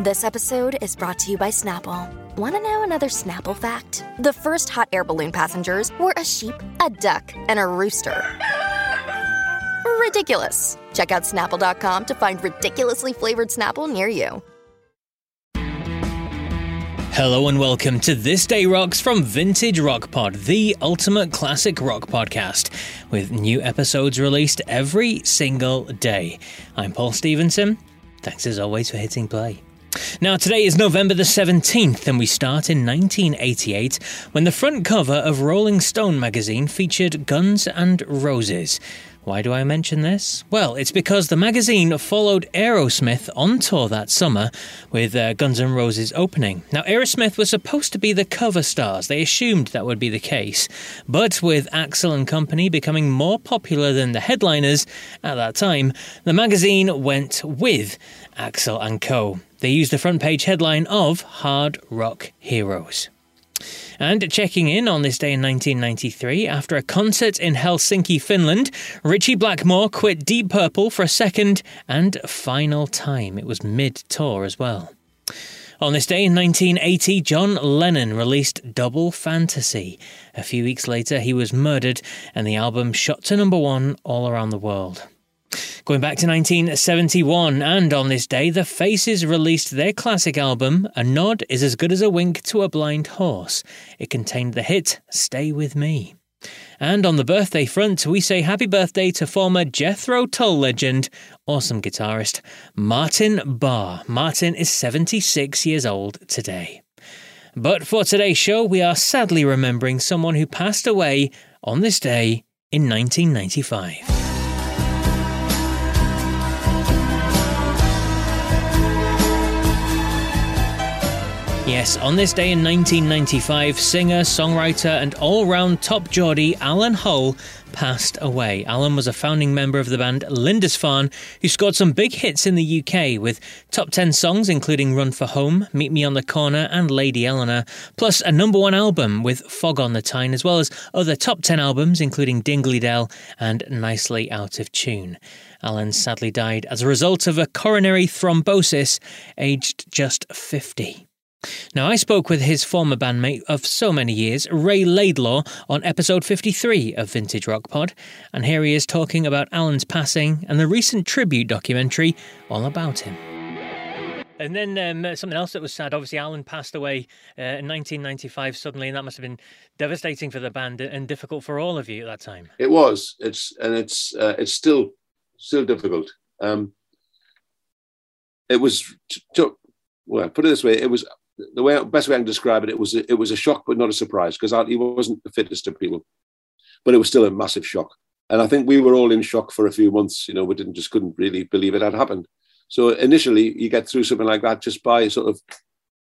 This episode is brought to you by Snapple. Want to know another Snapple fact? The first hot air balloon passengers were a sheep, a duck, and a rooster. Ridiculous. Check out snapple.com to find ridiculously flavored Snapple near you. Hello and welcome to This Day Rocks from Vintage Rock Pod, the ultimate classic rock podcast, with new episodes released every single day. I'm Paul Stevenson. Thanks as always for hitting play. Now, today is November the 17th, and we start in 1988 when the front cover of Rolling Stone magazine featured Guns and Roses. Why do I mention this? Well, it's because the magazine followed Aerosmith on tour that summer with uh, Guns N' Roses opening. Now, Aerosmith was supposed to be the cover stars. They assumed that would be the case. But with Axl and company becoming more popular than the headliners at that time, the magazine went with Axl and Co. They used the front page headline of Hard Rock Heroes. And checking in on this day in 1993, after a concert in Helsinki, Finland, Ritchie Blackmore quit Deep Purple for a second and final time. It was mid tour as well. On this day in 1980, John Lennon released Double Fantasy. A few weeks later, he was murdered, and the album shot to number one all around the world. Going back to 1971, and on this day, the Faces released their classic album, A Nod is as Good as a Wink to a Blind Horse. It contained the hit Stay With Me. And on the birthday front, we say happy birthday to former Jethro Tull legend, awesome guitarist, Martin Barre. Martin is 76 years old today. But for today's show, we are sadly remembering someone who passed away on this day in 1995. Yes, on this day in 1995, singer, songwriter, and all round top Geordie Alan Hull passed away. Alan was a founding member of the band Lindisfarne, who scored some big hits in the UK with top 10 songs including Run for Home, Meet Me on the Corner, and Lady Eleanor, plus a number one album with Fog on the Tyne, as well as other top 10 albums including Dingley Dell and Nicely Out of Tune. Alan sadly died as a result of a coronary thrombosis, aged just 50. Now, I spoke with his former bandmate of so many years, Ray Laidlaw, on episode 53 of Vintage Rock Pod, and here he is talking about Alan's passing and the recent tribute documentary all about him. And then um, something else that was sad. Obviously, Alan passed away uh, in 1995 suddenly, and that must have been devastating for the band and difficult for all of you at that time. It was. It's and it's uh, it's still still difficult. Um, it was. T- t- well, put it this way: it was the way best way I can describe it, it was a, it was a shock, but not a surprise because he wasn't the fittest of people, but it was still a massive shock. And I think we were all in shock for a few months. You know, we didn't just couldn't really believe it had happened. So initially, you get through something like that just by sort of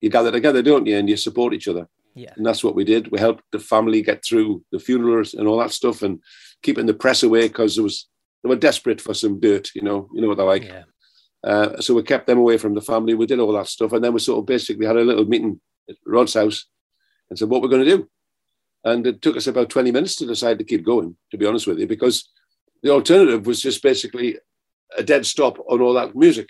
you gather together, don't you, and you support each other. Yeah. And that's what we did. We helped the family get through the funerals and all that stuff, and keeping the press away because there was they were desperate for some dirt. You know, you know what they're like. Yeah. Uh, so we kept them away from the family. We did all that stuff, and then we sort of basically had a little meeting at Rod's house and said what we're going to do. And it took us about 20 minutes to decide to keep going, to be honest with you, because the alternative was just basically a dead stop on all that music.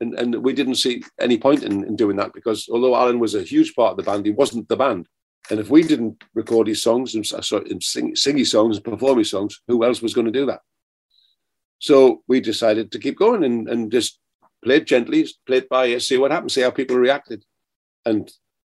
And, and we didn't see any point in, in doing that because although Alan was a huge part of the band, he wasn't the band. And if we didn't record his songs and, and sing, sing his songs and perform his songs, who else was going to do that? So we decided to keep going and, and just play it gently, play it by ear, see what happens, see how people reacted. And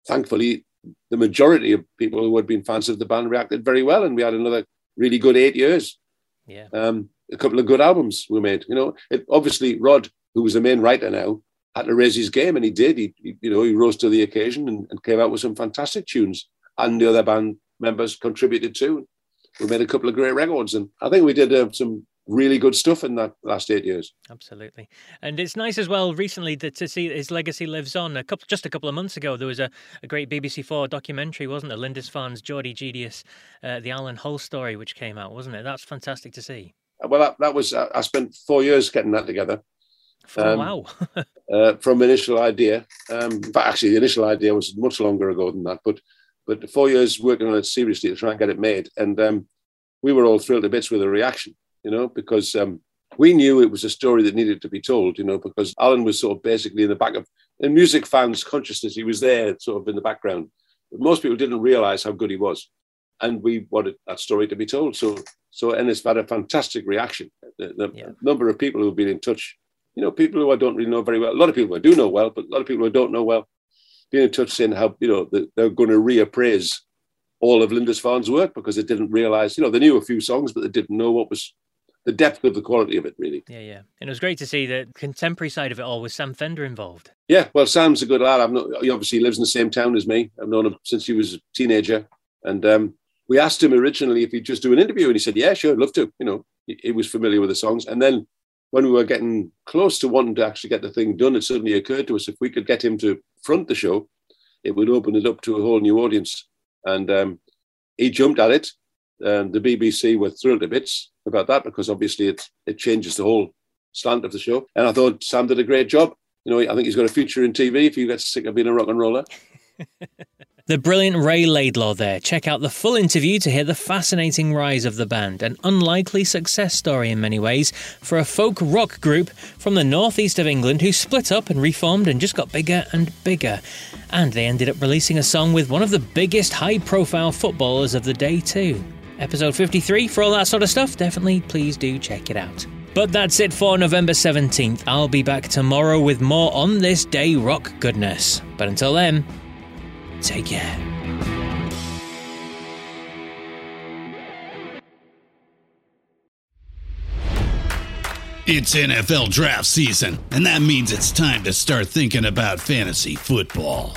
thankfully, the majority of people who had been fans of the band reacted very well. And we had another really good eight years. Yeah. Um, a couple of good albums were made. You know, it, obviously Rod, who was the main writer now, had to raise his game, and he did. He, he you know, he rose to the occasion and, and, came out with some fantastic tunes. And the other band members contributed too. We made a couple of great records, and I think we did uh, some really good stuff in that last eight years. Absolutely, and it's nice as well recently to, to see his legacy lives on. A couple, just a couple of months ago, there was a, a great BBC Four documentary, wasn't it? Lindisfarne's Geordie Genius, uh, the Alan Hull story, which came out, wasn't it? That's fantastic to see. Well, that, that was I spent four years getting that together. Oh, um, wow! uh, from initial idea, um, but actually the initial idea was much longer ago than that. But but four years working on it seriously to try and get it made, and um, we were all thrilled to bits with the reaction you know, because um, we knew it was a story that needed to be told, you know, because Alan was sort of basically in the back of in music fans' consciousness. He was there, sort of in the background. But most people didn't realize how good he was, and we wanted that story to be told. So, so and it's had a fantastic reaction. The, the yeah. number of people who've been in touch, you know, people who I don't really know very well. A lot of people I do know well, but a lot of people who I don't know well, being in touch saying how you know they're going to reappraise all of Lindisfarne's work because they didn't realize, you know, they knew a few songs, but they didn't know what was the depth of the quality of it, really. Yeah, yeah. And it was great to see the contemporary side of it all with Sam Fender involved. Yeah, well, Sam's a good lad. I've not, he obviously lives in the same town as me. I've known him since he was a teenager. And um, we asked him originally if he'd just do an interview, and he said, yeah, sure, I'd love to. You know, he, he was familiar with the songs. And then when we were getting close to wanting to actually get the thing done, it suddenly occurred to us if we could get him to front the show, it would open it up to a whole new audience. And um, he jumped at it. And the BBC were thrilled to bits about that because obviously it it changes the whole slant of the show. And I thought Sam did a great job. You know, I think he's got a future in TV if he gets sick of being a rock and roller. the brilliant Ray Laidlaw there. Check out the full interview to hear the fascinating rise of the band, an unlikely success story in many ways for a folk rock group from the northeast of England who split up and reformed and just got bigger and bigger. And they ended up releasing a song with one of the biggest high profile footballers of the day, too episode 53 for all that sort of stuff, definitely please do check it out. But that's it for November 17th. I'll be back tomorrow with more on this day rock goodness. But until then, take care. It's NFL draft season, and that means it's time to start thinking about fantasy football.